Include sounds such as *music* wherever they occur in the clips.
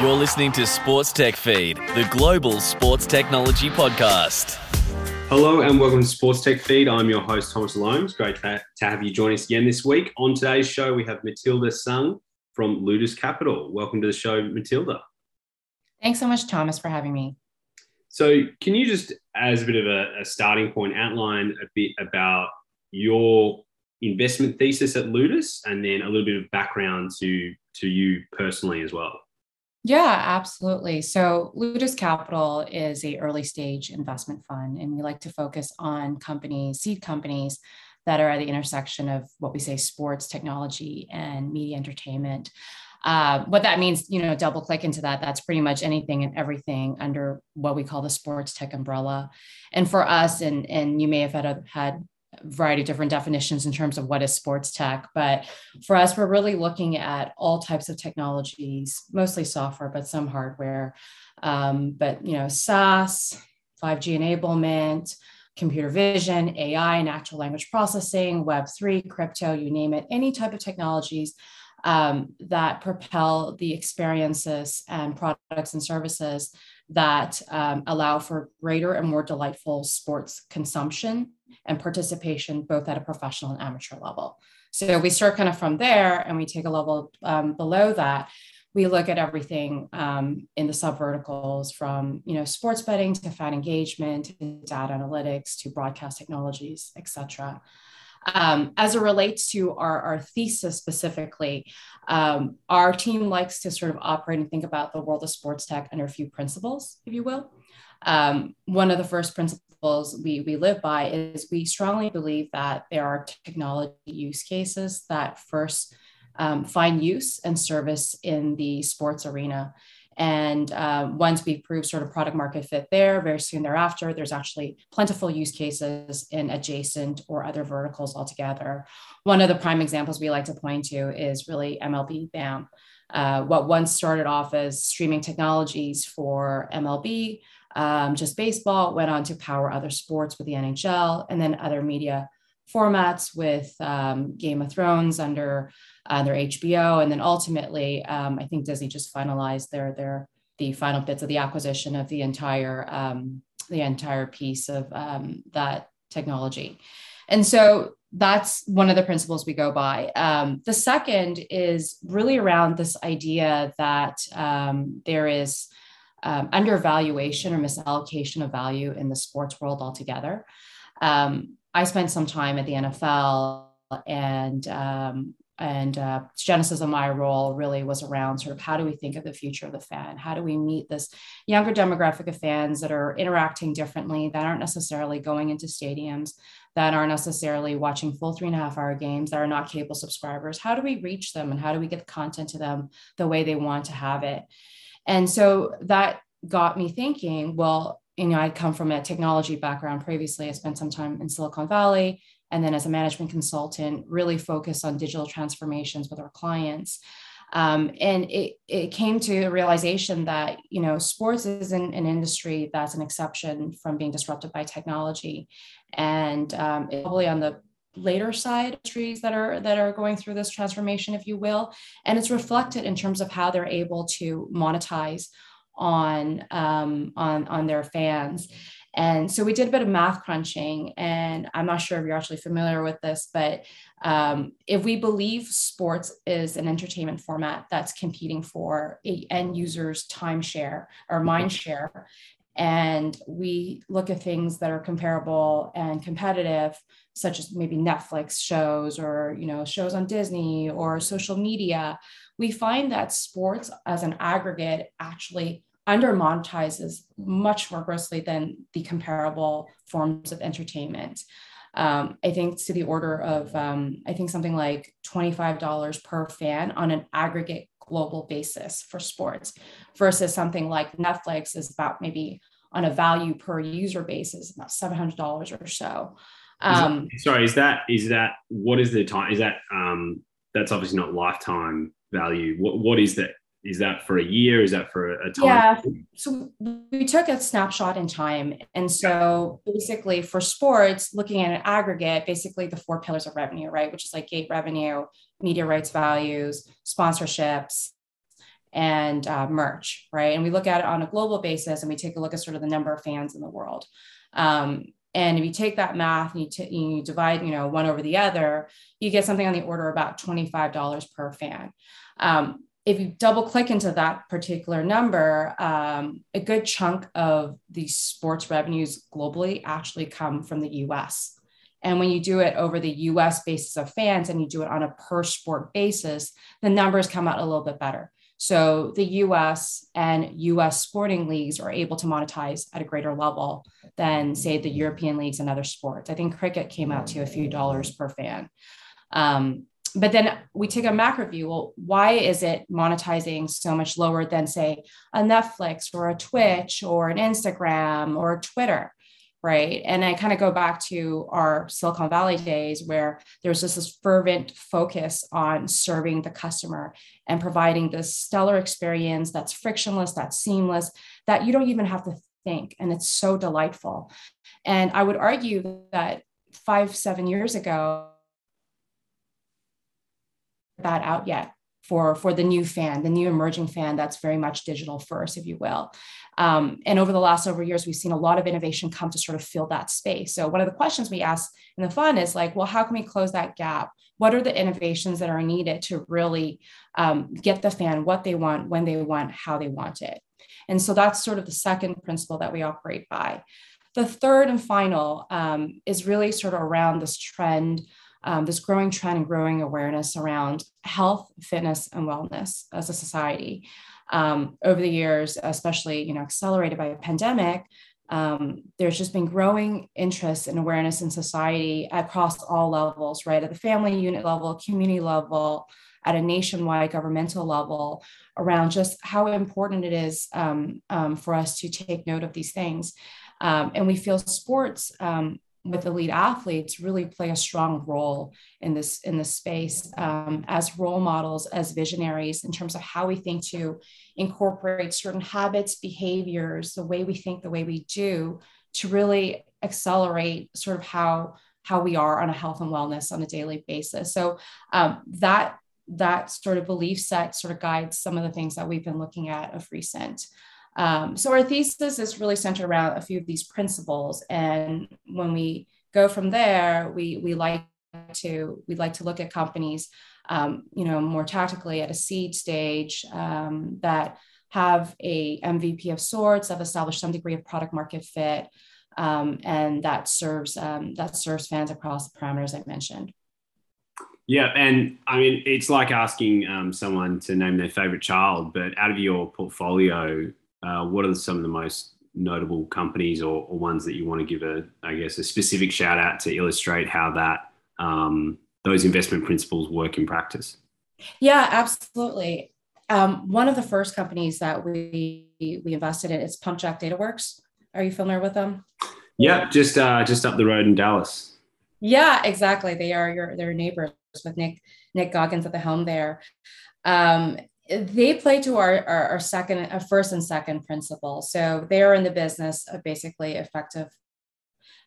You're listening to Sports Tech Feed, the global sports technology podcast. Hello and welcome to Sports Tech Feed. I'm your host, Thomas Loams. Great to have you join us again this week. On today's show, we have Matilda Sung from Ludus Capital. Welcome to the show, Matilda. Thanks so much, Thomas, for having me. So, can you just, as a bit of a, a starting point, outline a bit about your investment thesis at Ludus and then a little bit of background to, to you personally as well? Yeah, absolutely. So Ludus Capital is a early stage investment fund, and we like to focus on companies, seed companies that are at the intersection of what we say sports, technology, and media entertainment. Uh, what that means, you know, double click into that, that's pretty much anything and everything under what we call the sports tech umbrella. And for us, and, and you may have had, had variety of different definitions in terms of what is sports tech. But for us, we're really looking at all types of technologies, mostly software, but some hardware. Um, but you know, SaaS, 5G enablement, computer vision, AI, natural language processing, Web3, crypto, you name it, any type of technologies um, that propel the experiences and products and services that um, allow for greater and more delightful sports consumption and participation, both at a professional and amateur level. So we start kind of from there and we take a level um, below that. We look at everything um, in the sub verticals from you know sports betting to fan engagement, to data analytics to broadcast technologies, et cetera. Um, as it relates to our, our thesis specifically, um, our team likes to sort of operate and think about the world of sports tech under a few principles, if you will. Um, one of the first principles we, we live by is we strongly believe that there are technology use cases that first um, find use and service in the sports arena. And um, once we prove sort of product market fit there, very soon thereafter, there's actually plentiful use cases in adjacent or other verticals altogether. One of the prime examples we like to point to is really MLB BAM. Uh, what once started off as streaming technologies for MLB, um, just baseball, went on to power other sports with the NHL and then other media formats with um, Game of Thrones under uh, their HBO, and then ultimately, um, I think Disney just finalized their their the final bits of the acquisition of the entire um, the entire piece of um, that technology, and so that's one of the principles we go by. Um, the second is really around this idea that um, there is undervaluation or misallocation of value in the sports world altogether. Um, I spent some time at the NFL and um, and uh, genesis of my role really was around sort of how do we think of the future of the fan? How do we meet this younger demographic of fans that are interacting differently that aren't necessarily going into stadiums that aren't necessarily watching full three and a half hour games that are not cable subscribers? How do we reach them and how do we get the content to them the way they want to have it? And so that got me thinking well you know, I come from a technology background previously. I spent some time in Silicon Valley and then as a management consultant, really focus on digital transformations with our clients. Um, and it, it came to a realization that you know sports isn't an industry that's an exception from being disrupted by technology and um, probably on the later side industries that are that are going through this transformation if you will and it's reflected in terms of how they're able to monetize on um, on on their fans. And so we did a bit of math crunching, and I'm not sure if you're actually familiar with this, but um, if we believe sports is an entertainment format that's competing for a end user's time share or mind share, and we look at things that are comparable and competitive, such as maybe Netflix shows or you know shows on Disney or social media, we find that sports as an aggregate actually under monetizes much more grossly than the comparable forms of entertainment. Um, I think to the order of, um, I think something like $25 per fan on an aggregate global basis for sports versus something like Netflix is about maybe on a value per user basis, about $700 or so. Um, is that, sorry, is that, is that, what is the time? Is that, um, that's obviously not lifetime value. What, what is that? Is that for a year is that for a time yeah so we took a snapshot in time and so basically for sports looking at an aggregate basically the four pillars of revenue right which is like gate revenue media rights values sponsorships and uh, merch, right? And we look at it on a global basis and we take a look at sort of the number of fans in the world. Um, and if you take that math and you, t- you divide, you know, one over the other, you get something on the order of about $25 per fan. Um, if you double click into that particular number, um, a good chunk of the sports revenues globally actually come from the US. And when you do it over the US basis of fans and you do it on a per sport basis, the numbers come out a little bit better. So the US and US sporting leagues are able to monetize at a greater level than, say, the European leagues and other sports. I think cricket came out to a few dollars per fan. Um, but then we take a macro view. Well, why is it monetizing so much lower than, say, a Netflix or a Twitch or an Instagram or a Twitter? right? And I kind of go back to our Silicon Valley days where there's just this fervent focus on serving the customer and providing this stellar experience that's frictionless, that's seamless, that you don't even have to think. And it's so delightful. And I would argue that five, seven years ago, that out yet for for the new fan, the new emerging fan that's very much digital first, if you will. Um, and over the last several years, we've seen a lot of innovation come to sort of fill that space. So one of the questions we ask in the fund is like, well, how can we close that gap? What are the innovations that are needed to really um, get the fan what they want, when they want, how they want it? And so that's sort of the second principle that we operate by. The third and final um, is really sort of around this trend um, this growing trend and growing awareness around health, fitness, and wellness as a society. Um, over the years, especially you know accelerated by a pandemic, um, there's just been growing interest and awareness in society across all levels, right? At the family unit level, community level, at a nationwide governmental level, around just how important it is um, um, for us to take note of these things. Um, and we feel sports um, with elite athletes really play a strong role in this in this space um, as role models as visionaries in terms of how we think to incorporate certain habits behaviors the way we think the way we do to really accelerate sort of how how we are on a health and wellness on a daily basis. So um, that that sort of belief set sort of guides some of the things that we've been looking at of recent um, so our thesis is really centered around a few of these principles. And when we go from there, we, we like to, we like to look at companies, um, you know, more tactically at a seed stage um, that have a MVP of sorts, have established some degree of product market fit, um, and that serves um, that serves fans across the parameters I mentioned. Yeah, and I mean, it's like asking um, someone to name their favorite child, but out of your portfolio, uh, what are some of the most notable companies or, or, ones that you want to give a, I guess, a specific shout out to illustrate how that um, those investment principles work in practice? Yeah, absolutely. Um, one of the first companies that we we invested in is PumpJack DataWorks. Are you familiar with them? Yeah, just uh, just up the road in Dallas. Yeah, exactly. They are your their neighbors with Nick Nick Goggins at the helm there. Um, they play to our, our, our second, our first and second principle. So they are in the business of basically effective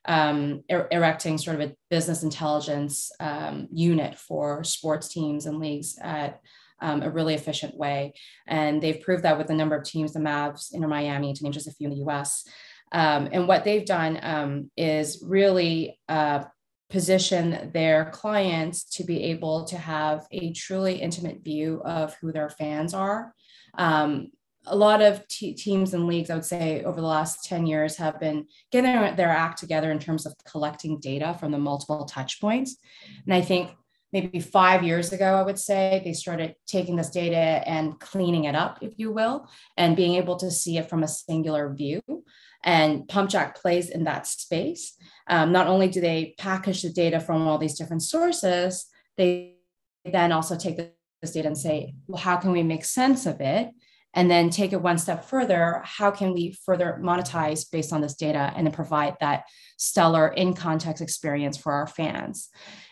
um, er- erecting sort of a business intelligence um, unit for sports teams and leagues at um, a really efficient way. And they've proved that with a number of teams, the Mavs, Inter Miami, to name just a few in the US. Um, and what they've done um, is really uh, position their clients to be able to have a truly intimate view of who their fans are. Um, a lot of t- teams and leagues, I would say, over the last 10 years have been getting their act together in terms of collecting data from the multiple touch points. And I think maybe five years ago, I would say, they started taking this data and cleaning it up, if you will, and being able to see it from a singular view. And PumpJack plays in that space. Um, not only do they package the data from all these different sources, they then also take this data and say, well, how can we make sense of it? And then take it one step further. How can we further monetize based on this data and then provide that stellar in context experience for our fans?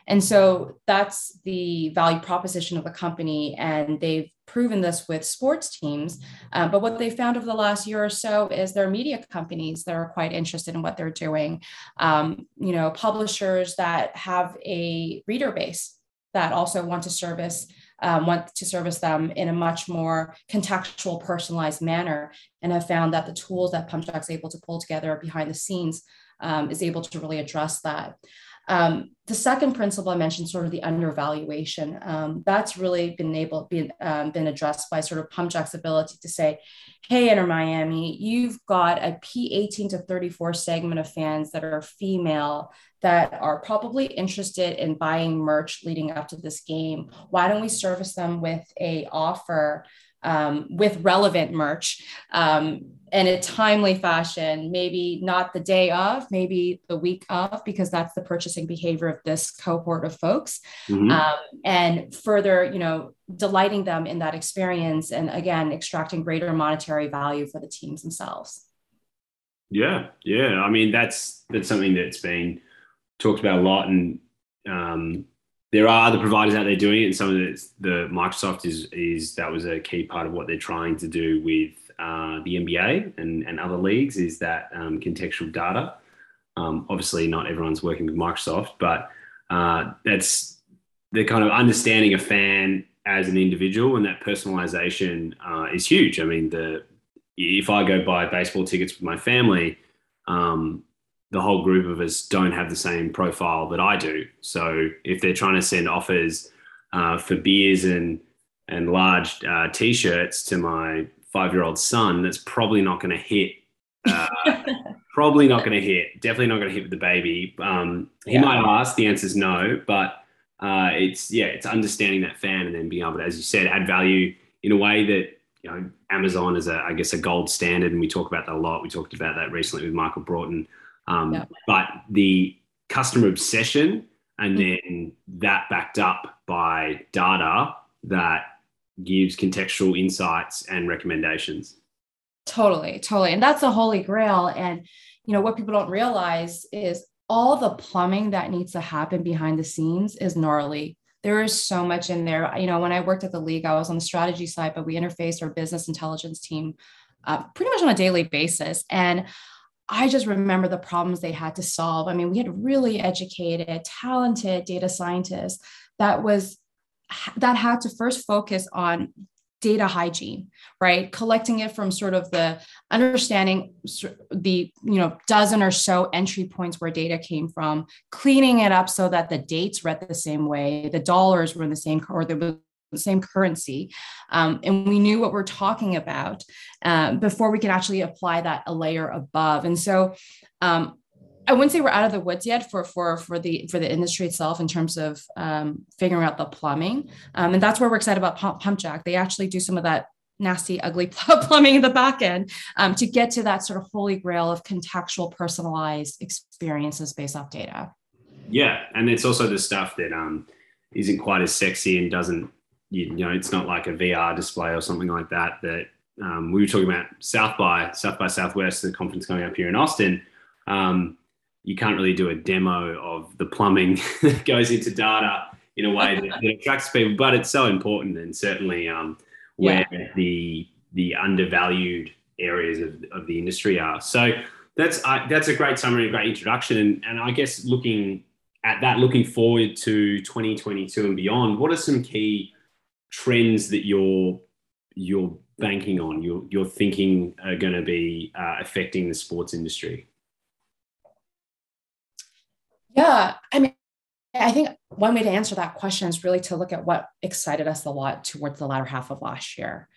And so that's the value proposition of the company. And they've proven this with sports teams. Uh, but what they found over the last year or so is there are media companies that are quite interested in what they're doing. Um, you know, publishers that have a reader base that also want to service um, want to service them in a much more contextual, personalized manner, and have found that the tools that PumpJack's able to pull together behind the scenes um, is able to really address that. Um, the second principle I mentioned, sort of the undervaluation, um, that's really been able been um, been addressed by sort of PumpJack's ability to say, "Hey, Inter Miami, you've got a P18 to 34 segment of fans that are female that are probably interested in buying merch leading up to this game. Why don't we service them with a offer um, with relevant merch um, in a timely fashion, maybe not the day of, maybe the week of, because that's the purchasing behavior of this cohort of folks. Mm-hmm. Um, and further, you know, delighting them in that experience and again, extracting greater monetary value for the teams themselves. Yeah, yeah. I mean, that's that's something that's been talked about a lot, and um, there are other providers out there doing it, and some of the, the Microsoft is is that was a key part of what they're trying to do with uh, the NBA and, and other leagues is that um, contextual data. Um, obviously, not everyone's working with Microsoft, but uh, that's the kind of understanding a fan as an individual, and that personalization uh, is huge. I mean, the if I go buy baseball tickets with my family, um, the whole group of us don't have the same profile that I do. So if they're trying to send offers uh, for beers and and large uh, t-shirts to my five-year-old son, that's probably not going to hit. Uh, *laughs* probably not going to hit. Definitely not going to hit with the baby. Um, he yeah. might ask. The answer is no, but uh, it's yeah, it's understanding that fan and then being able to, as you said, add value in a way that you know Amazon is a I guess a gold standard, and we talk about that a lot. We talked about that recently with Michael Broughton. Um, yeah. But the customer obsession and mm-hmm. then that backed up by data that gives contextual insights and recommendations. Totally, totally. And that's the holy grail. And, you know, what people don't realize is all the plumbing that needs to happen behind the scenes is gnarly. There is so much in there. You know, when I worked at the league, I was on the strategy side, but we interfaced our business intelligence team uh, pretty much on a daily basis. And I just remember the problems they had to solve. I mean, we had really educated, talented data scientists that was that had to first focus on data hygiene right collecting it from sort of the understanding the you know dozen or so entry points where data came from cleaning it up so that the dates read the same way the dollars were in the same or the the same currency. Um, and we knew what we're talking about uh, before we could actually apply that a layer above. And so um, I wouldn't say we're out of the woods yet for for for the for the industry itself in terms of um, figuring out the plumbing, um, and that's where we're excited about Pump, Pump Jack. They actually do some of that nasty, ugly *laughs* plumbing in the back end um, to get to that sort of holy grail of contextual, personalized experiences based off data. Yeah, and it's also the stuff that um, isn't quite as sexy and doesn't you, you, know, it's not like a VR display or something like that. That um, we were talking about South by South by Southwest, the conference coming up here in Austin. Um, you can't really do a demo of the plumbing *laughs* that goes into data in a way that, that attracts people, but it's so important and certainly um, where yeah. the the undervalued areas of, of the industry are. So that's uh, that's a great summary, a great introduction, and, and I guess looking at that, looking forward to 2022 and beyond, what are some key trends that you're you're banking on, you're you're thinking are going to be uh, affecting the sports industry? Yeah, I mean, I think one way to answer that question is really to look at what excited us a lot towards the latter half of last year.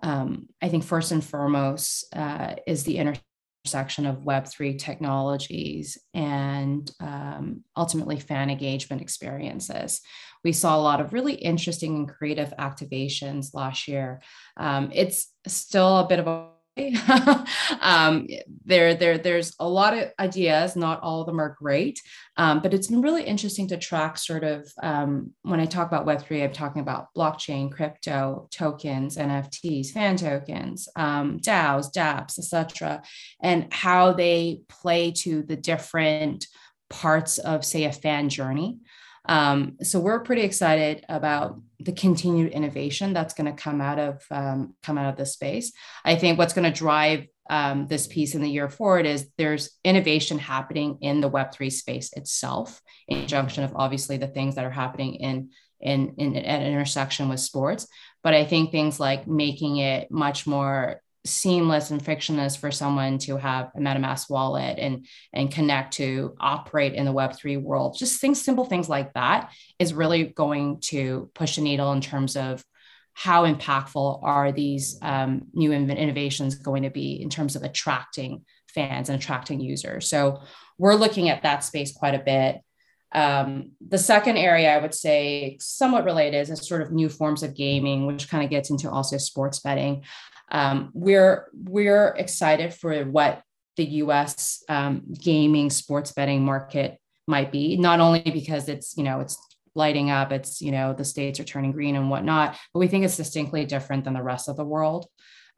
Um, I think first and foremost uh, is the inter- intersection of Web3 technologies and um, ultimately fan engagement experiences. We saw a lot of really interesting and creative activations last year. Um, it's still a bit of a *laughs* um, there, there, there's a lot of ideas. Not all of them are great, um, but it's been really interesting to track. Sort of um, when I talk about Web three, I'm talking about blockchain, crypto, tokens, NFTs, fan tokens, um, DAOs, DApps, etc., and how they play to the different parts of, say, a fan journey. Um, so we're pretty excited about the continued innovation that's going to come out of um, come out of this space. I think what's going to drive um, this piece in the year forward is there's innovation happening in the Web3 space itself, in conjunction of obviously the things that are happening in in, in at an intersection with sports. But I think things like making it much more seamless and frictionless for someone to have a MetaMask wallet and and connect to operate in the Web3 world. Just things, simple things like that is really going to push a needle in terms of how impactful are these um, new innovations going to be in terms of attracting fans and attracting users. So we're looking at that space quite a bit. Um, the second area I would say, somewhat related, is a sort of new forms of gaming, which kind of gets into also sports betting. Um, we're we're excited for what the U.S. Um, gaming sports betting market might be, not only because it's you know it's lighting up, it's you know the states are turning green and whatnot, but we think it's distinctly different than the rest of the world.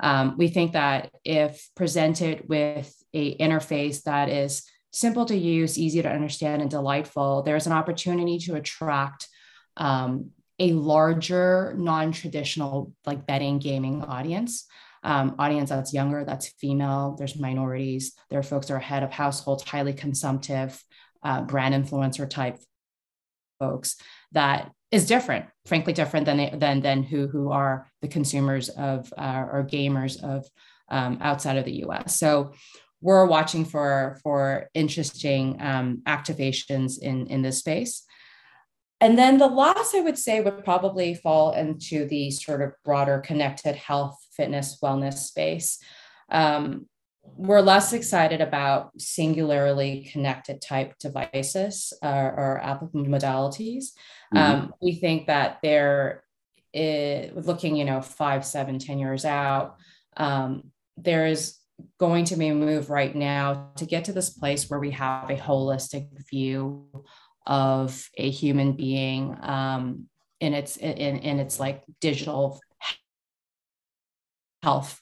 Um, we think that if presented with a interface that is simple to use, easy to understand, and delightful, there's an opportunity to attract um, a larger, non-traditional like betting gaming audience. Um, audience that's younger, that's female, there's minorities, there are folks that are head of households, highly consumptive, uh, brand influencer type folks that is different, frankly, different than they, than than who who are the consumers of uh, or gamers of um, outside of the U.S. So we're watching for for interesting um, activations in in this space. And then the last I would say would probably fall into the sort of broader connected health, fitness, wellness space. Um, we're less excited about singularly connected type devices uh, or applicable modalities. Mm-hmm. Um, we think that they're looking, you know, five, seven, ten years out. Um, there is going to be a move right now to get to this place where we have a holistic view of a human being um, in its in, in its like digital health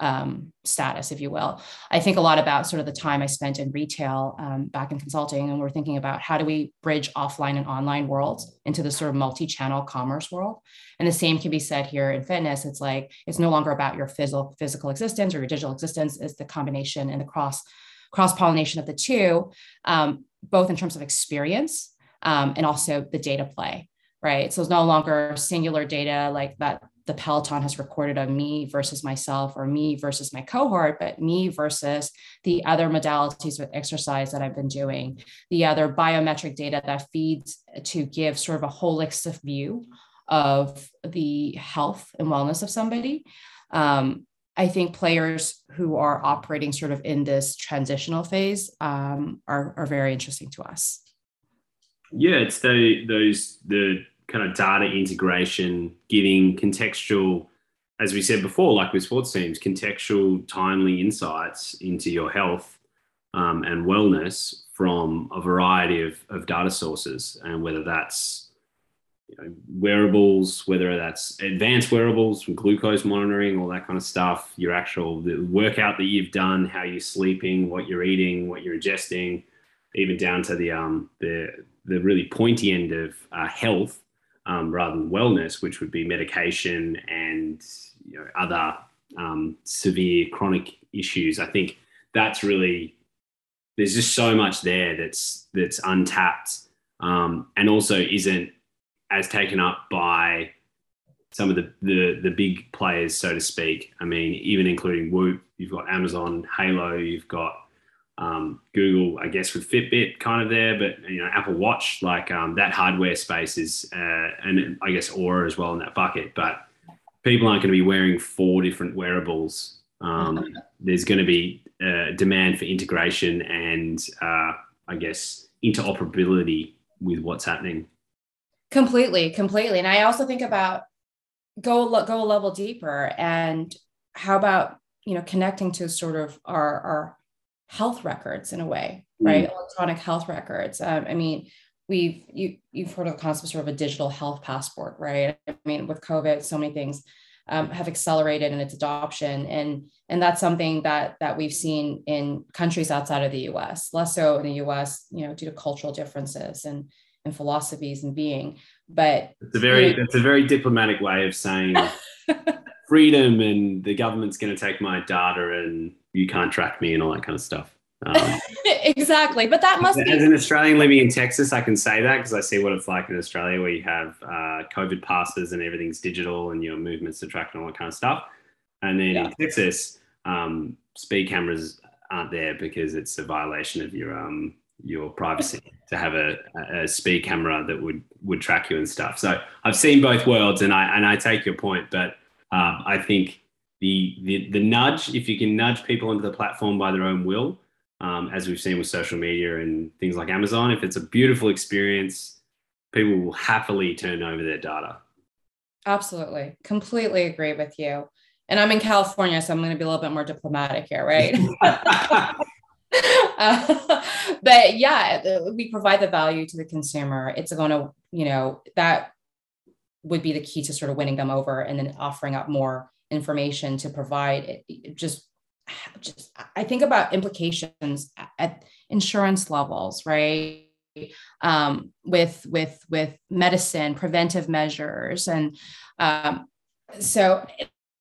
um, status, if you will. I think a lot about sort of the time I spent in retail um, back in consulting, and we're thinking about how do we bridge offline and online worlds into the sort of multi-channel commerce world. And the same can be said here in fitness. It's like it's no longer about your physical physical existence or your digital existence. It's the combination and the cross cross pollination of the two, um, both in terms of experience um, and also the data play right? So it's no longer singular data like that the Peloton has recorded of me versus myself or me versus my cohort, but me versus the other modalities with exercise that I've been doing, the other biometric data that feeds to give sort of a holistic view of the health and wellness of somebody. Um, I think players who are operating sort of in this transitional phase um, are, are very interesting to us. Yeah, it's the, those the kind of data integration, giving contextual, as we said before, like with sports teams, contextual, timely insights into your health um, and wellness from a variety of, of data sources, and whether that's you know, wearables, whether that's advanced wearables glucose monitoring, all that kind of stuff, your actual the workout that you've done, how you're sleeping, what you're eating, what you're ingesting, even down to the um, the the really pointy end of uh, health um, rather than wellness, which would be medication and you know, other um, severe chronic issues. I think that's really there's just so much there that's that's untapped um, and also isn't as taken up by some of the, the the big players, so to speak. I mean, even including Whoop, you've got Amazon, Halo, you've got um, Google, I guess, with Fitbit kind of there, but you know, Apple Watch, like um, that hardware space is, uh, and I guess Oura as well in that bucket. But people aren't going to be wearing four different wearables. Um, *laughs* there's going to be uh, demand for integration and, uh, I guess, interoperability with what's happening. Completely, completely. And I also think about go go a level deeper and how about you know connecting to sort of our our health records in a way, mm. right? Mm. Electronic health records. Um, I mean, we've you you've heard of the concept of sort of a digital health passport, right? I mean, with COVID, so many things um, have accelerated in its adoption, and and that's something that that we've seen in countries outside of the U.S. Less so in the U.S., you know, due to cultural differences and and philosophies and being. But it's a very you know, it's a very diplomatic way of saying *laughs* freedom, and the government's going to take my data and you can't track me and all that kind of stuff. Um, *laughs* exactly, but that must as be as an Australian living in Texas, I can say that because I see what it's like in Australia, where you have uh, COVID passes and everything's digital and your movements are tracked and all that kind of stuff. And then Yeah. in Texas, um, speed cameras aren't there because it's a violation of your um, your privacy to have a, a speed camera that would would track you and stuff. So I've seen both worlds, and I and I take your point, but um, I think the, the the nudge, if you can nudge people into the platform by their own will, um, as we've seen with social media and things like Amazon, if it's a beautiful experience, people will happily turn over their data. absolutely completely agree with you. And I'm in California, so I'm going to be a little bit more diplomatic here, right? Uh, *laughs* *laughs* but yeah, we provide the value to the consumer. It's going to, you know, that would be the key to sort of winning them over and then offering up more information to provide it, just *sighs* just I think about implications at insurance levels, right? Um, with with with medicine, preventive measures, and um, so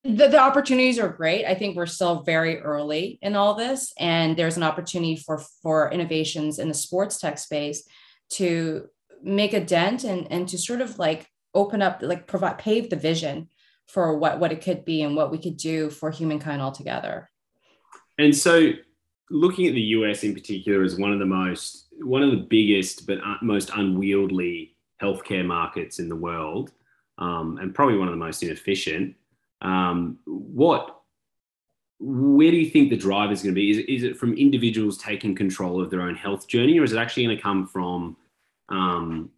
the, the opportunities are great. I think we're still very early in all this, and there's an opportunity for for innovations in the sports tech space to make a dent and and to sort of like open up, like provide pave the vision for what what it could be and what we could do for humankind altogether. And so, looking at the US in particular as one of the most, one of the biggest but uh, most unwieldy healthcare markets in the world, um, and probably one of the most inefficient. Um, what, where do you think the drive is going to be? Is, is it from individuals taking control of their own health journey, or is it actually going to come from um,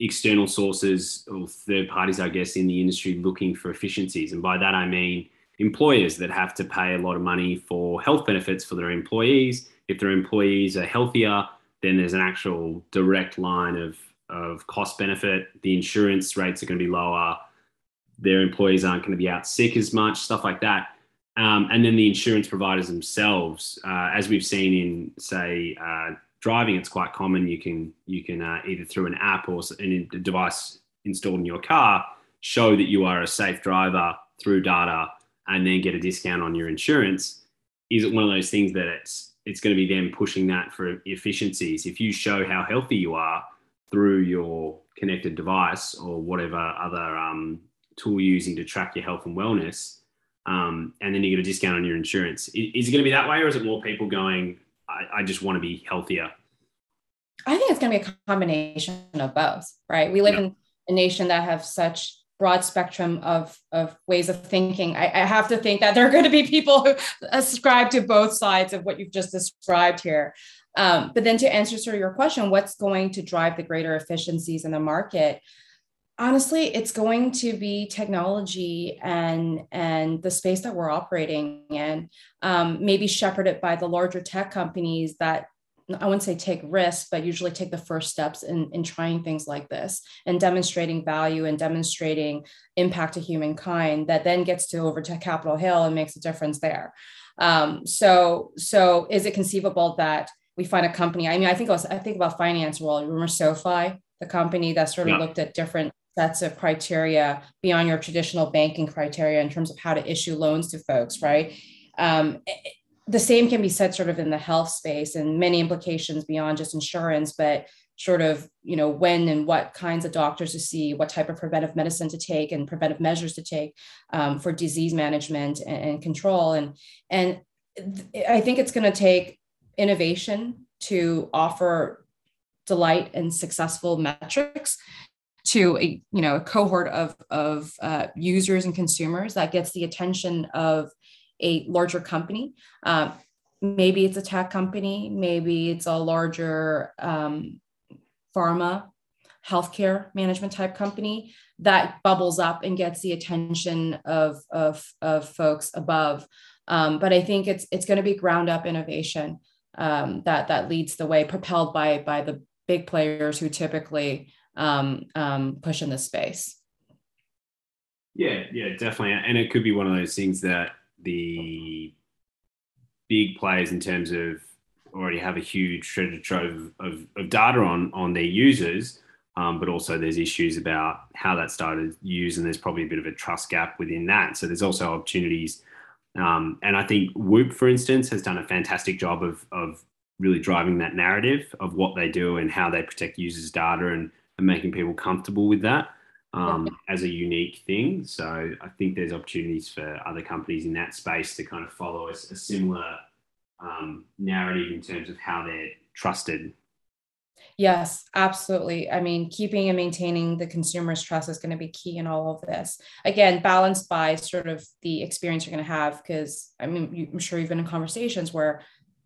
external sources or third parties, I guess, in the industry looking for efficiencies? And by that I mean employers that have to pay a lot of money for health benefits for their employees. If their employees are healthier, then there's an actual direct line of, of cost benefit. The insurance rates are going to be lower. Their employees aren't going to be out sick as much, stuff like that. Um, and then the insurance providers themselves, uh, as we've seen in, say, uh, driving, it's quite common. You can you can uh, either through an app or a device installed in your car show that you are a safe driver through data and then get a discount on your insurance is it one of those things that it's it's going to be them pushing that for efficiencies if you show how healthy you are through your connected device or whatever other um, tool you're using to track your health and wellness um, and then you get a discount on your insurance is it going to be that way or is it more people going i, I just want to be healthier I think it's going to be a combination of both, right? We live Yeah. in a nation that have such broad spectrum of, of ways of thinking. I, I have to think that there are going to be people who ascribe to both sides of what you've just described here. Um, but then to answer sort of your question, what's going to drive the greater efficiencies in the market? Honestly, it's going to be technology and and the space that we're operating in, um, maybe shepherded by the larger tech companies that I wouldn't say take risks, but usually take the first steps in, in trying things like this and demonstrating value and demonstrating impact to humankind that then gets to over to Capitol Hill and makes a difference there. Um, so, so is it conceivable that we find a company? I mean, I think I, was, I think about finance world. Remember SoFi, the company that sort of Yeah. looked at different sets of criteria beyond your traditional banking criteria in terms of how to issue loans to folks, right? Um, the same can be said sort of in the health space and many implications beyond just insurance but sort of you know when and what kinds of doctors to see what type of preventive medicine to take and preventive measures to take um, for disease management and, and control and and th- i think it's going to take innovation to offer delight and successful metrics to a you know a cohort of of uh, users and consumers that gets the attention of a larger company. Um, maybe it's a tech company, maybe it's a larger um, pharma, healthcare management type company that bubbles up and gets the attention of, of, of folks above. Um, but I think it's it's going to be ground up innovation um, that that leads the way, propelled by by the big players who typically um, um, push in this space. Yeah, yeah, definitely. And it could be one of those things that the big players in terms of already have a huge treasure trove of, of data on on their users, um, but also there's issues about how that started used, and there's probably a bit of a trust gap within that. So there's also opportunities Um, and I think Whoop, for instance, has done a fantastic job of, of really driving that narrative of what they do and how they protect users' data and, and making people comfortable with that um, as a unique thing. So I think there's opportunities for other companies in that space to kind of follow a, a similar um, narrative in terms of how they're trusted Yes, absolutely. I mean, keeping and maintaining the consumer's trust is going to be key in all of this. Again, balanced by sort of the experience you're going to have. Because I mean, I'm sure you've been in conversations where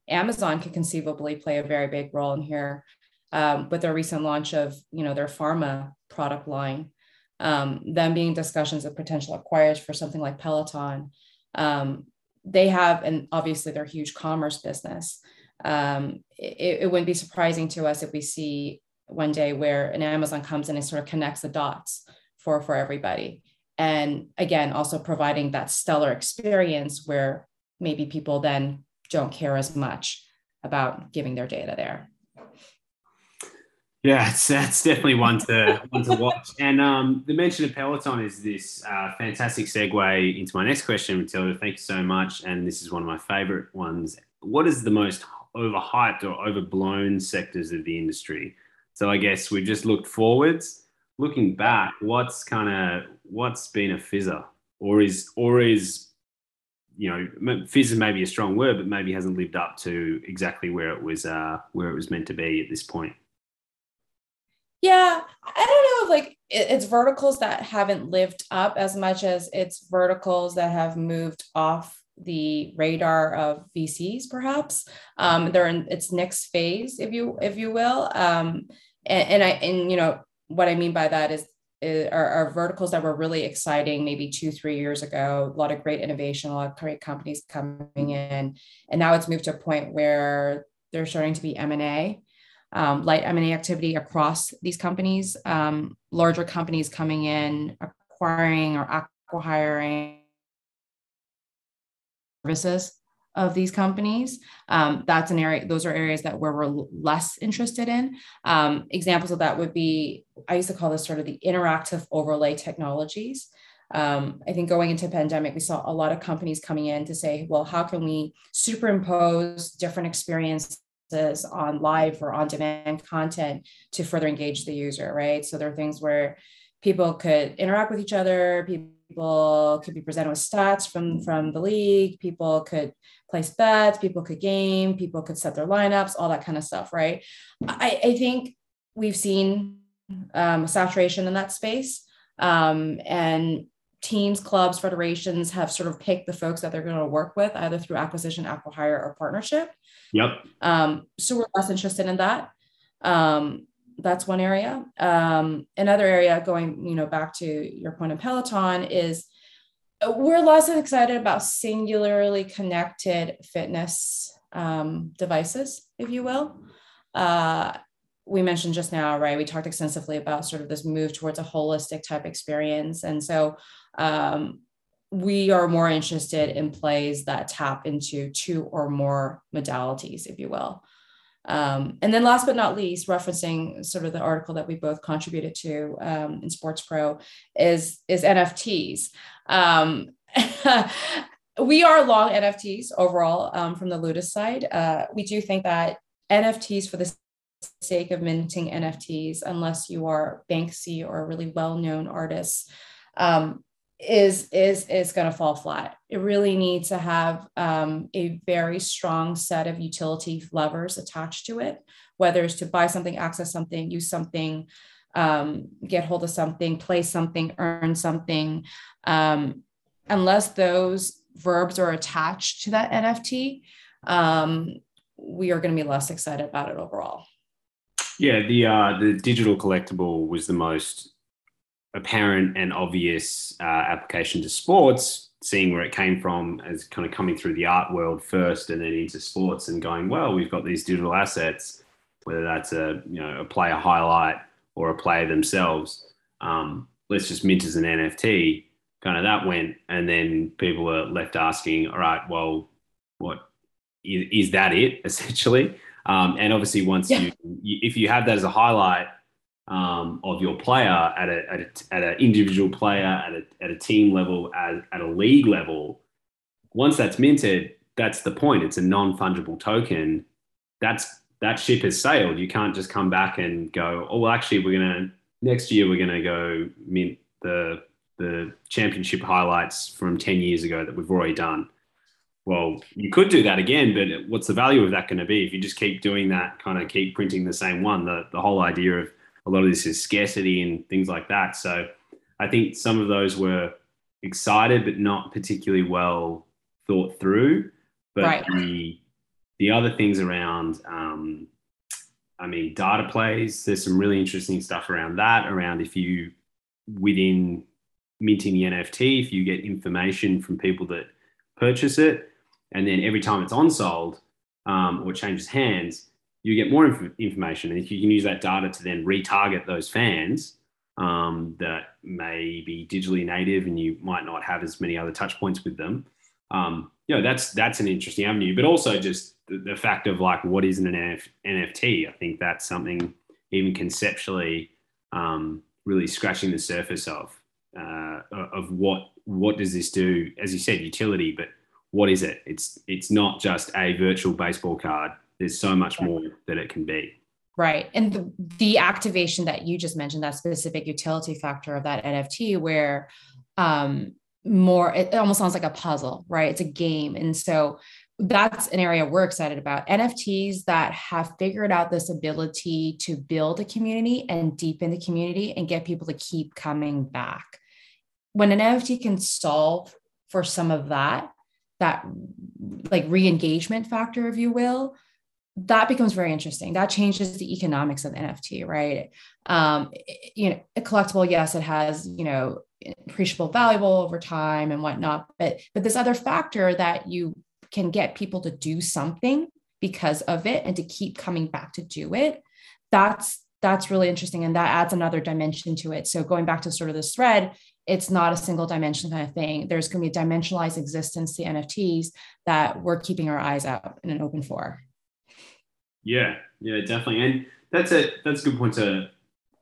Amazon could conceivably play a very big role in here um, with their recent launch of, you know, their pharma product line. Um, them being discussions of potential acquirers for something like Peloton. Um, they have, and obviously they're huge commerce business um, it, it wouldn't be surprising to us if we see one day where an Amazon comes in and sort of connects the dots for for everybody. And again, also providing that stellar experience where maybe people then don't care as much about giving their data there. Yeah, it's, that's definitely one to one to watch. And um, the mention of Peloton is this uh, fantastic segue into my next question, Matilda. Thank you so much. And this is one of my favorite ones. What is the most overhyped or overblown sectors of the industry. So I guess we just looked forwards. Looking back, what's kind of what's been a fizzer, or is or is you know fizz is maybe a strong word, but maybe hasn't lived up to exactly where it was uh, where it was meant to be at this point. Yeah, I don't know. Like it's verticals that haven't lived up as much as it's verticals that have moved off the radar of VCs, perhaps. Um, they're in its next phase, if you if you will. Um, and, and I and you know what I mean by that is, are, are, verticals that were really exciting maybe two three years ago. A lot of great innovation, a lot of great companies coming in, and now it's moved to a point where they're starting to be M and A. Um, light M&A activity across these companies, um, larger companies coming in, acquiring or acquiring services of these companies. Um, that's an area, those are areas that where we're less interested in. Um, examples of that would be, I used to call this sort of the interactive overlay technologies. Um, I think going into pandemic, we saw a lot of companies coming in to say, well, how can we superimpose different experiences on live or on demand content to further engage the user, right? So there are things where people could interact with each other, people could be presented with stats from from the league people could place bets people could game people could set their lineups all that kind of stuff right i, I think we've seen um, saturation in that space um, and teams clubs federations have sort of picked the folks that they're going to work with either through acquisition acquire or partnership yep um, so we're less interested in that um, that's one area. Um, another area, going you know back to your point of Peloton, is uh, we're less excited about singularly connected fitness um, devices, if you will. Uh, we mentioned just now, right? We talked extensively about sort of this move towards a holistic type experience, and so um, we are more interested in plays that tap into two or more modalities, if you will. Um, and then last but not least, referencing sort of the article that we both contributed to um, in Sports Pro is, is NFTs. Um, *laughs* we are long NFTs overall um, from the Ludus side. Uh, we do think that NFTs for the sake of minting NFTs, unless you are Banksy or a really well-known artist, um, is is is going to fall flat. It really needs to have um, a very strong set of utility levers attached to it, whether it's to buy something, access something, use something, um, get hold of something, play something, earn something. Um, unless those verbs are attached to that NFT, um, we are going to be less excited about it overall. Yeah, the uh, the digital collectible was the most apparent and obvious uh, application to sports, seeing where it came from as kind of coming through the art world first and then into sports and going, well, we've got these digital assets, whether that's a you know a player highlight or a player themselves. Um, let's just mint as an NFT. Kind of that went, and then people were left asking, all right, well, what is, is that it *laughs* essentially? Um, and obviously, once yeah. you if you have that as a highlight um, of your player at a, at, a, at an individual player, at a, at a team level, at, at a league level, once that's minted, that's the point. It's a non-fungible token. That's that ship has sailed. You can't just come back and go, oh well, actually, we're gonna next year we're gonna go mint the the championship highlights from 10 years ago that we've already done. Well, you could do that again, but what's the value of that going to be if you just keep doing that, kind of keep printing the same one? The, the whole idea of a lot of this is scarcity and things like that. So I think some of those were excited, but not particularly well thought through. But right. the, the other things around, um, I mean, data plays, there's some really interesting stuff around that, around if you within minting the NFT, if you get information from people that purchase it, and then every time it's on sold um, or changes hands, you get more inf- information. And if you can use that data to then retarget those fans um, that may be digitally native and you might not have as many other touch points with them, um, you know, that's that's an interesting avenue. But also just the, the fact of like what is an NF- NFT. I think that's something even conceptually um, really scratching the surface of uh, of what what does this do? As you said, utility, but what is it? It's it's not just a virtual baseball card. There's so much more that it can be. Right. And the, the activation that you just mentioned, that specific utility factor of that NFT, where um, more, it almost sounds like a puzzle, right? It's a game. And so that's an area we're excited about. NFTs that have figured out this ability to build a community and deepen the community and get people to keep coming back. When an NFT can solve for some of that, that like re-engagement factor, if you will, that becomes very interesting. That changes the economics of NFT, right? Um, you know, a collectible, yes, it has, you know, appreciable valuable over time and whatnot, but but this other factor that you can get people to do something because of it and to keep coming back to do it that's that's really interesting and that adds another dimension to it so going back to sort of this thread it's not a single dimension kind of thing there's going to be a dimensionalized existence to nfts that we're keeping our eyes out and an open for yeah yeah definitely and that's a that's a good point to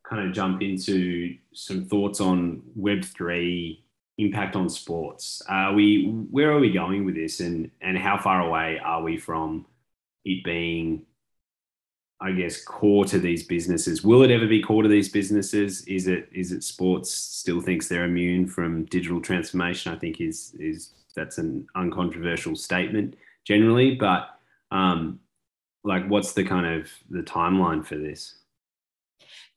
kind of jump into some thoughts on web3 impact on sports. Are we where are we going with this, and and how far away are we from it being, I guess, core to these businesses? Will it ever be core to these businesses? Is it is it sports still thinks they're immune from digital transformation? I think is is that's an uncontroversial statement generally, but um, like, what's the kind of the timeline for this?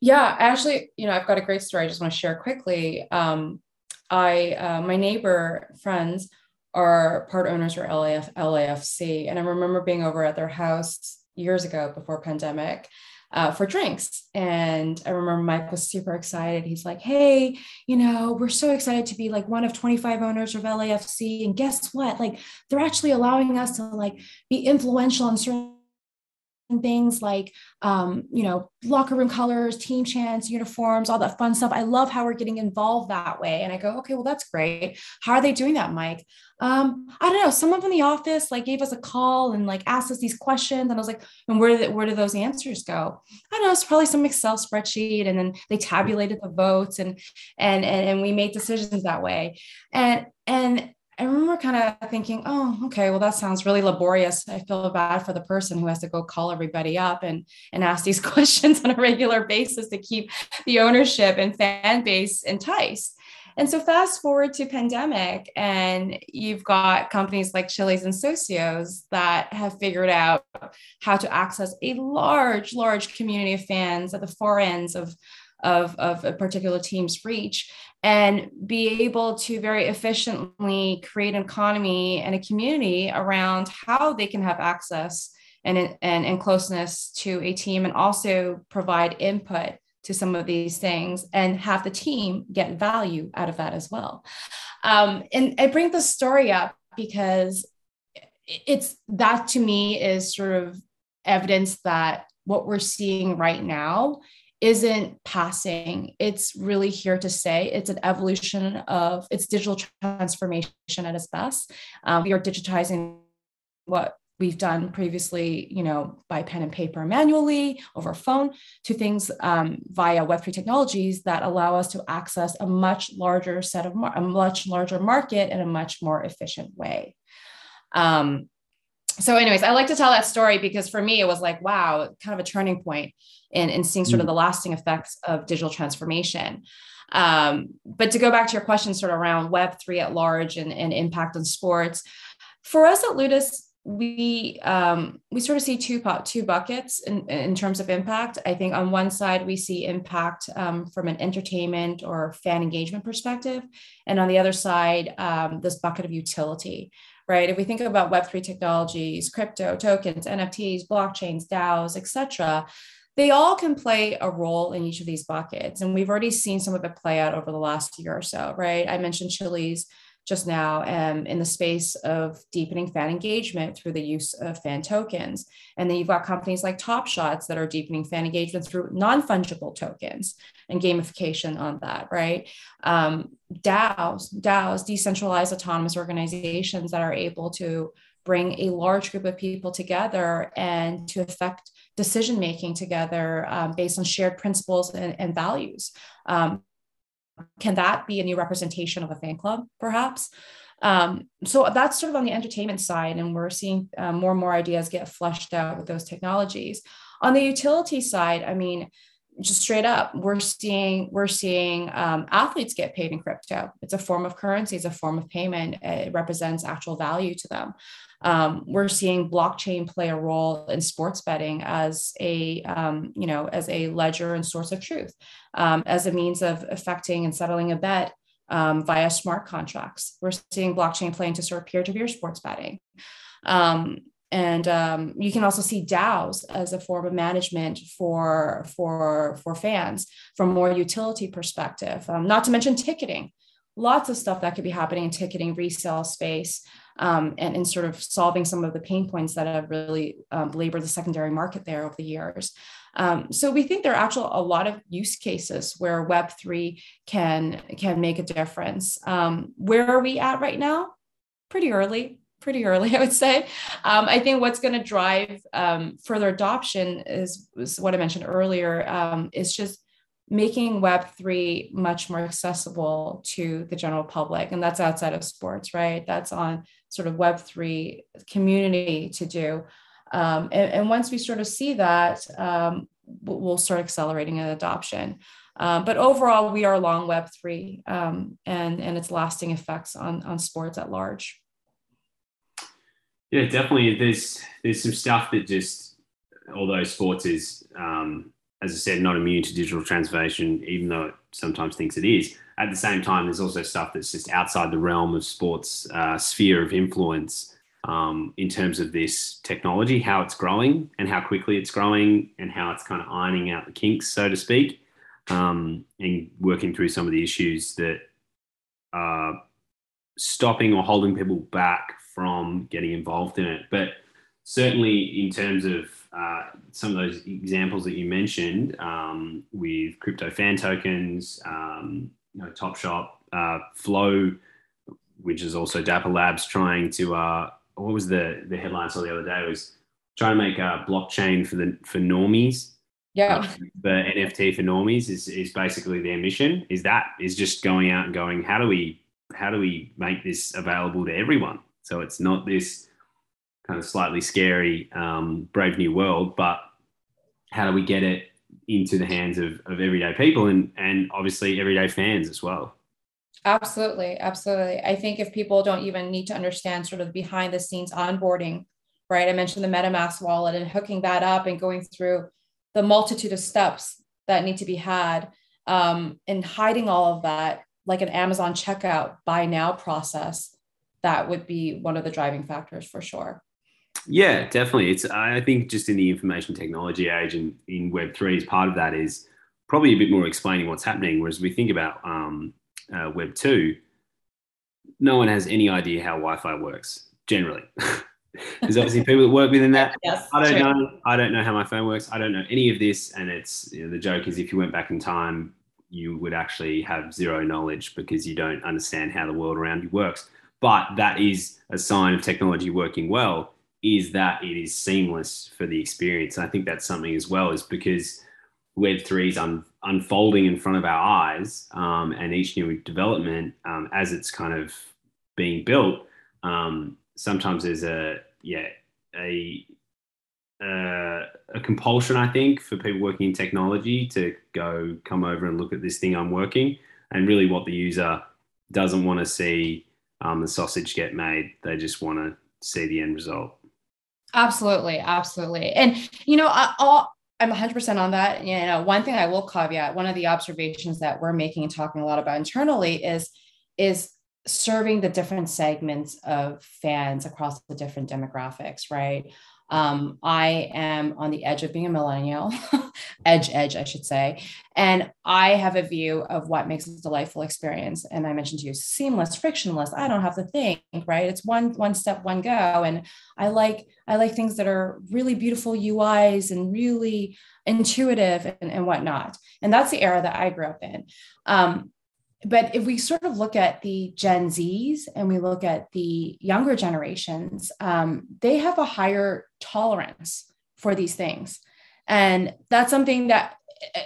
Yeah, actually, you know, I've got a great story I just want to share quickly. Um, I uh, my neighbor friends are part owners for LAF, LAFC, and I remember being over at their house years ago before pandemic. Uh, for drinks. And I remember Mike was super excited. He's like, Hey, you know, we're so excited to be like one of 25 owners of LAFC. And guess what? Like, they're actually allowing us to like be influential in certain things like um, you know locker room colors team chants uniforms all that fun stuff. I love how we're getting involved that way. And i go okay well that's great. How are they doing that mike? Um, i don't know. Someone in the office like gave us a call and like asked us these questions. And i was like and where did where did those answers go? I don't know. It's probably some excel spreadsheet and then they tabulated the votes and and and, and we made decisions that way. And and I remember kind of thinking, oh, okay, well, that sounds really laborious. I feel bad for the person who has to go call everybody up and, and ask these *laughs* questions on a regular basis to keep the ownership and fan base enticed. And so fast forward to pandemic, and you've got companies like Chiliz and Socios that have figured out how to access a large, large community of fans at the far ends of, of, of a particular team's reach and be able to very efficiently create an economy and a community around how they can have access and, and, and closeness to a team and also provide input to some of these things and have the team get value out of that as well. Um, and I bring this story up because it's that to me is sort of evidence that what we're seeing right now isn't passing. It's really here to stay. It's an evolution of it's digital transformation at its best. Um, we are digitizing what we've done previously, you know, by pen and paper manually over phone to things um, via Web3 technologies that allow us to access a much larger set of, mar- a much larger market in a much more efficient way. Um, so anyways, I like to tell that story because for me, it was like, wow, kind of a turning point in, in seeing sort of mm. the lasting effects of digital transformation. Um, but to go back to your question, sort of around Web3 at large and, and impact on sports, for us at Ludus, we um, we sort of see two two buckets in, in terms of impact. I think on one side we see impact um, from an entertainment or fan engagement perspective, and on the other side, um, this bucket of utility. Right. If we think about Web three technologies, crypto tokens, NFTs, blockchains, DAOs, etc., they all can play a role in each of these buckets, and we've already seen some of it play out over the last year or so. Right. I mentioned Chiliz just now um, in the space of deepening fan engagement through the use of fan tokens. And then you've got companies like Top Shots that are deepening fan engagement through non fungible tokens and gamification on that, right? Um, DAOs, DAOs, decentralized autonomous organizations that are able to bring a large group of people together and to affect decision making together um, based on shared principles and, and values. Um, can that be a new representation of a fan club, perhaps? Um, so that's sort of on the entertainment side, and we're seeing um, more and more ideas get fleshed out with those technologies. On the utility side, I mean, just straight up, we're seeing we're seeing um, athletes get paid in crypto. It's a form of currency, it's a form of payment. It represents actual value to them. Um, we're seeing blockchain play a role in sports betting as a um, you know as a ledger and source of truth, um, as a means of affecting and settling a bet um, via smart contracts. We're seeing blockchain play into sort of peer-to-peer sports betting. Um, and um, you can also see DAOs as a form of management for for for fans from more utility perspective. Not to mention ticketing, lots of stuff that could be happening in ticketing resale space, um, and in sort of solving some of the pain points that have really um, labored the secondary market there over the years. Um, so we think there are actually a lot of use cases where Web three can can make a difference. Um, where are we at right now? Pretty early pretty early, *laughs* I would say. Um, I think what's going to drive um, further adoption is, is, what I mentioned earlier, um, is just making Web3 much more accessible to the general public. And that's outside of sports, right? That's on sort of Web3 community to do. Um, and, and, once we sort of see that, um, we'll start accelerating an adoption. Um, but overall, we are along Web3 and, and its lasting effects on, on sports at large. Yeah, definitely. There's there's some stuff that just, although sports is, um, as I said, not immune to digital transformation, even though it sometimes thinks it is. At the same time, there's also stuff that's just outside the realm of sports uh, sphere of influence um, in terms of this technology, how it's growing and how quickly it's growing, and how it's kind of ironing out the kinks, so to speak, um, and working through some of the issues that are stopping or holding people back from getting involved in it. But certainly, in terms of uh, some of those examples that you mentioned um, with crypto fan tokens, um, you know, Top Shot, uh, Flow, which is also Dapper Labs trying to, uh, what was the, the headline I saw the other day? It was trying to make a blockchain for the for normies. Yeah. Uh, the NFT for normies is, is basically their mission. Is that is just going out and going, how do we how do we make this available to everyone? So it's not this kind of slightly scary um, Brave New World, but how do we get it into the hands of, of everyday people and, and obviously everyday fans as well? Absolutely. Absolutely. I think if people don't even need to understand sort of behind the scenes onboarding, right? I mentioned the MetaMask wallet and hooking that up and going through the multitude of steps that need to be had um, and hiding all of that like an Amazon checkout buy now process that would be one of the driving factors for sure. Yeah, definitely. It's I think just in the information technology age and in Web three, as part of that is probably a bit more explaining what's happening. Whereas we think about um, uh, Web two, no one has any idea how Wi-Fi works generally. *laughs* There's obviously people that work within that. *laughs* Yes, I don't true. know. I don't know how my phone works. I don't know any of this. And it's you know, the joke is if you went back in time, you would actually have zero knowledge because you don't understand how the world around you works but that is a sign of technology working well is that it is seamless for the experience. And I think that's something as well, is because Web3 is un- unfolding in front of our eyes, um, and each new development, um, as it's kind of being built, um, sometimes there's a yeah a uh, a compulsion, I think, for people working in technology to go come over and look at this thing I'm working, and really what the user doesn't want to see um, the sausage get made. They just want to see the end result. Absolutely, absolutely, and you know, I, I'm 100% on that. You know, one thing I will caveat, one of the observations that we're making and talking a lot about internally is is serving the different segments of fans across the different demographics, right? Um, I am on the edge of being a millennial, *laughs* edge, edge, I should say. And I have a view of what makes a delightful experience. And I mentioned to you, seamless, frictionless. I don't have to think, right? It's one, one step, one go. And I like, I like things that are really beautiful UIs and really intuitive and, and whatnot. And that's the era that I grew up in. Um, but if we sort of look at the Gen Zs and we look at the younger generations, um, they have a higher tolerance for these things. And that's something that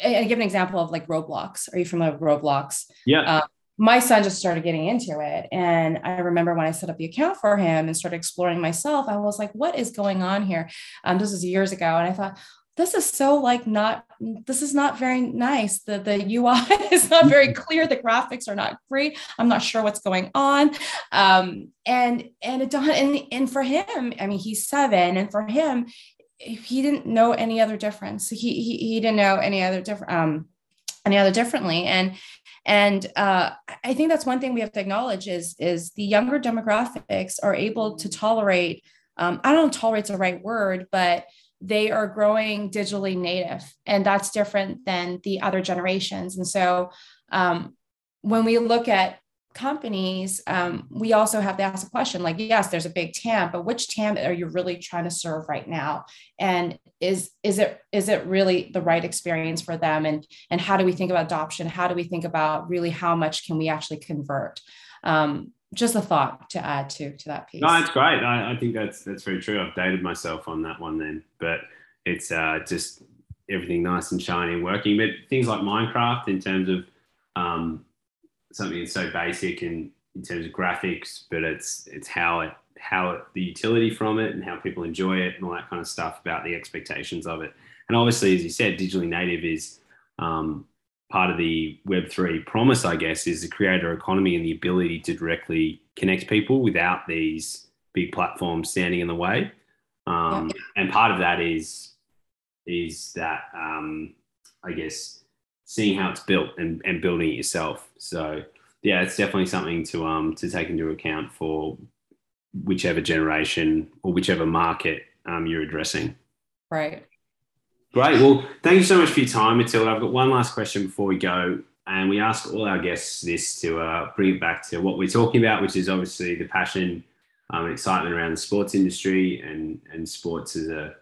I, I give an example of like Roblox. Are you familiar with Roblox? Yeah. Uh, my son just started getting into it. And I remember when I set up the account for him and started exploring myself, I was like, what is going on here? Um, this was years ago. And I thought, this is so like not this is not very nice. The the ui *laughs* is not very clear. The graphics are not great. I'm not sure what's going on. Um, and and it don't and, and for him i mean he's seven and for him he didn't know any other difference. He he, he didn't know any other different um any other differently. And and uh, i think that's one thing we have to acknowledge is is the younger demographics are able to tolerate um, i don't tolerate the right word but they are growing digitally native and that's different than the other generations. And so um, when we look at companies um, we also have to ask a question like yes there's a big tam but which tam are you really trying to serve right now? And is is it is it really the right experience for them? And and how do we think about adoption? How do we think about really how much can we actually convert? Um, just a thought to add to to that piece. No, it's great. I, I think that's that's very true. I've dated myself on that one then, but it's uh, just everything nice and shiny and working. But things like Minecraft, in terms of um, something that's so basic and in terms of graphics, but it's it's how it how it, the utility from it and how people enjoy it and all that kind of stuff about the expectations of it. And obviously, as you said, digitally native is um, part of the Web3 promise, I guess, is the creator economy and the ability to directly connect people without these big platforms standing in the way. Um, yeah. And part of that is is that um, I guess seeing how it's built and, and building it yourself. So yeah, it's definitely something to um to take into account for whichever generation or whichever market um, you're addressing. Right. Great. Well, thank you so much for your time, Matilda. I've got one last question before we go. And we ask all our guests this to uh, bring it back to what we're talking about, which is obviously the passion um, excitement around the sports industry and, and sports as a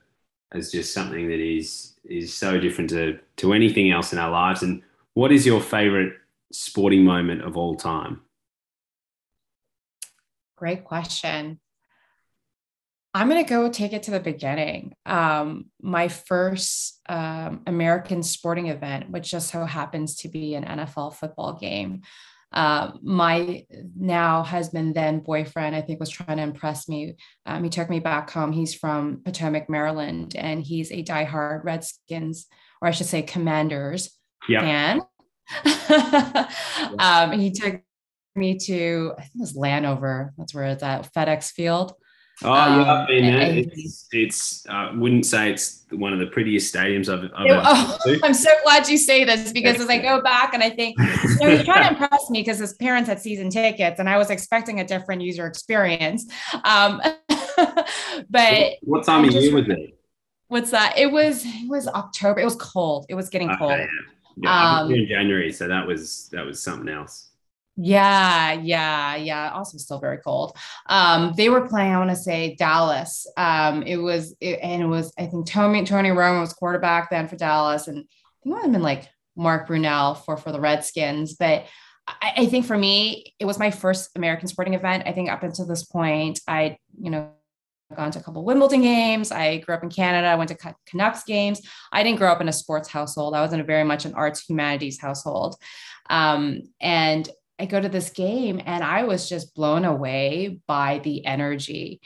as just something that is is so different to, to anything else in our lives. And what is your favorite sporting moment of all time? Great question. I'm going to go take it to the beginning. Um, my first um, American sporting event, which just so happens to be an NFL football game. Uh, my now husband, then boyfriend, I think was trying to impress me. Um, he took me back home. He's from Potomac, Maryland, and he's a diehard Redskins, or I should say, Commanders yep. fan. *laughs* *laughs* um, he took me to, I think it was Landover. That's where it's at FedEx Field. Oh um, yeah, I've been there. It's, it's uh, wouldn't say it's one of the prettiest stadiums I've, I've ever oh, *laughs* I'm so glad you say this because as I go back and I think *laughs* you know, he's trying to impress me because his parents had season tickets and I was expecting a different user experience. Um, *laughs* but what, time of year was it? What's that? It was it was October. It was cold. It was getting okay, cold. Yeah, yeah um, in January, so that was that was something else. Yeah, yeah, yeah. Also, still very cold. Um, they were playing. I want to say Dallas. Um, it was, it, and it was. I think Tony Tony Romo was quarterback then for Dallas, and I think it might have been like Mark Brunell for for the Redskins. But I, I think for me, it was my first American sporting event. I think up until this point, I, you know, gone to a couple Wimbledon games. I grew up in Canada. I went to Canucks games. I didn't grow up in a sports household. I was in a very much an arts humanities household. Um, and I go to this game and I was just blown away by the energy.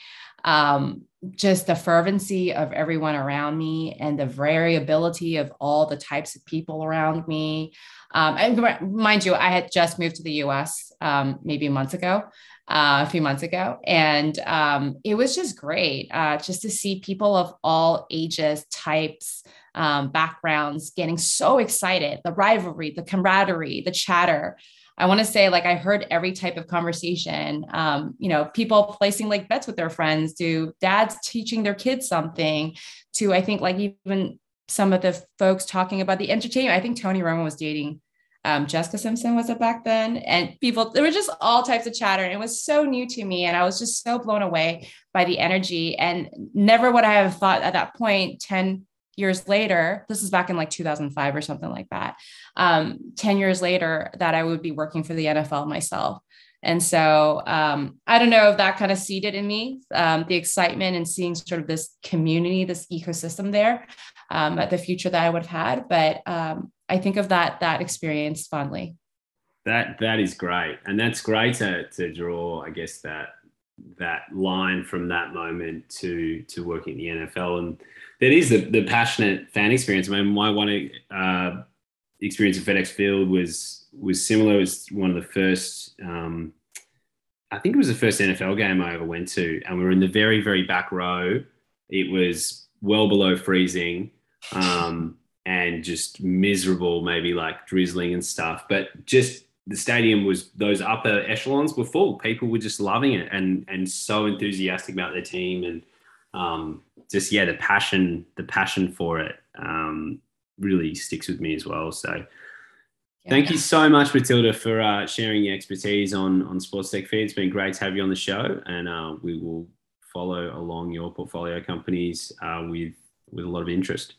Um, just the fervency of everyone around me and the variability of all the types of people around me. Um, and mind you, I had just moved to the US um, maybe months ago, uh, a few months ago. And um, it was just great uh, just to see people of all ages, types, um, backgrounds getting so excited the rivalry, the camaraderie, the chatter. I want to say, like, I heard every type of conversation. Um, you know, people placing like bets with their friends, to dads teaching their kids something, to I think like even some of the folks talking about the entertainment. I think Tony Romo was dating um, Jessica Simpson was it back then, and people there were just all types of chatter, and it was so new to me, and I was just so blown away by the energy, and never would I have thought at that point ten years later, this is back in like 2005 or something like that. Um, 10 years later, that I would be working for the NFL myself. And so um, I don't know if that kind of seeded in me um, the excitement and seeing sort of this community, this ecosystem there, um, the future that I would have had. But um, I think of that that experience fondly. That that is great, and that's great to to draw. I guess that that line from that moment to to working in the NFL and that is the, the passionate fan experience. I mean, my one uh, experience at FedEx Field was was similar. It was one of the first. Um, I think it was the first NFL game I ever went to, and we were in the very very back row. It was well below freezing. Um, and just miserable, maybe like drizzling and stuff. But just the stadium was those upper echelons were full. People were just loving it and and so enthusiastic about their team and um, just yeah, the passion, the passion for it um, really sticks with me as well. So yeah. thank you so much, Matilda, for uh, sharing your expertise on on Sports Tech Feed. It's been great to have you on the show, and uh, we will follow along your portfolio companies uh, with with a lot of interest.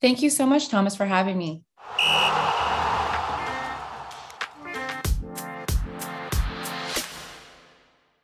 Thank you so much, Thomas, for having me.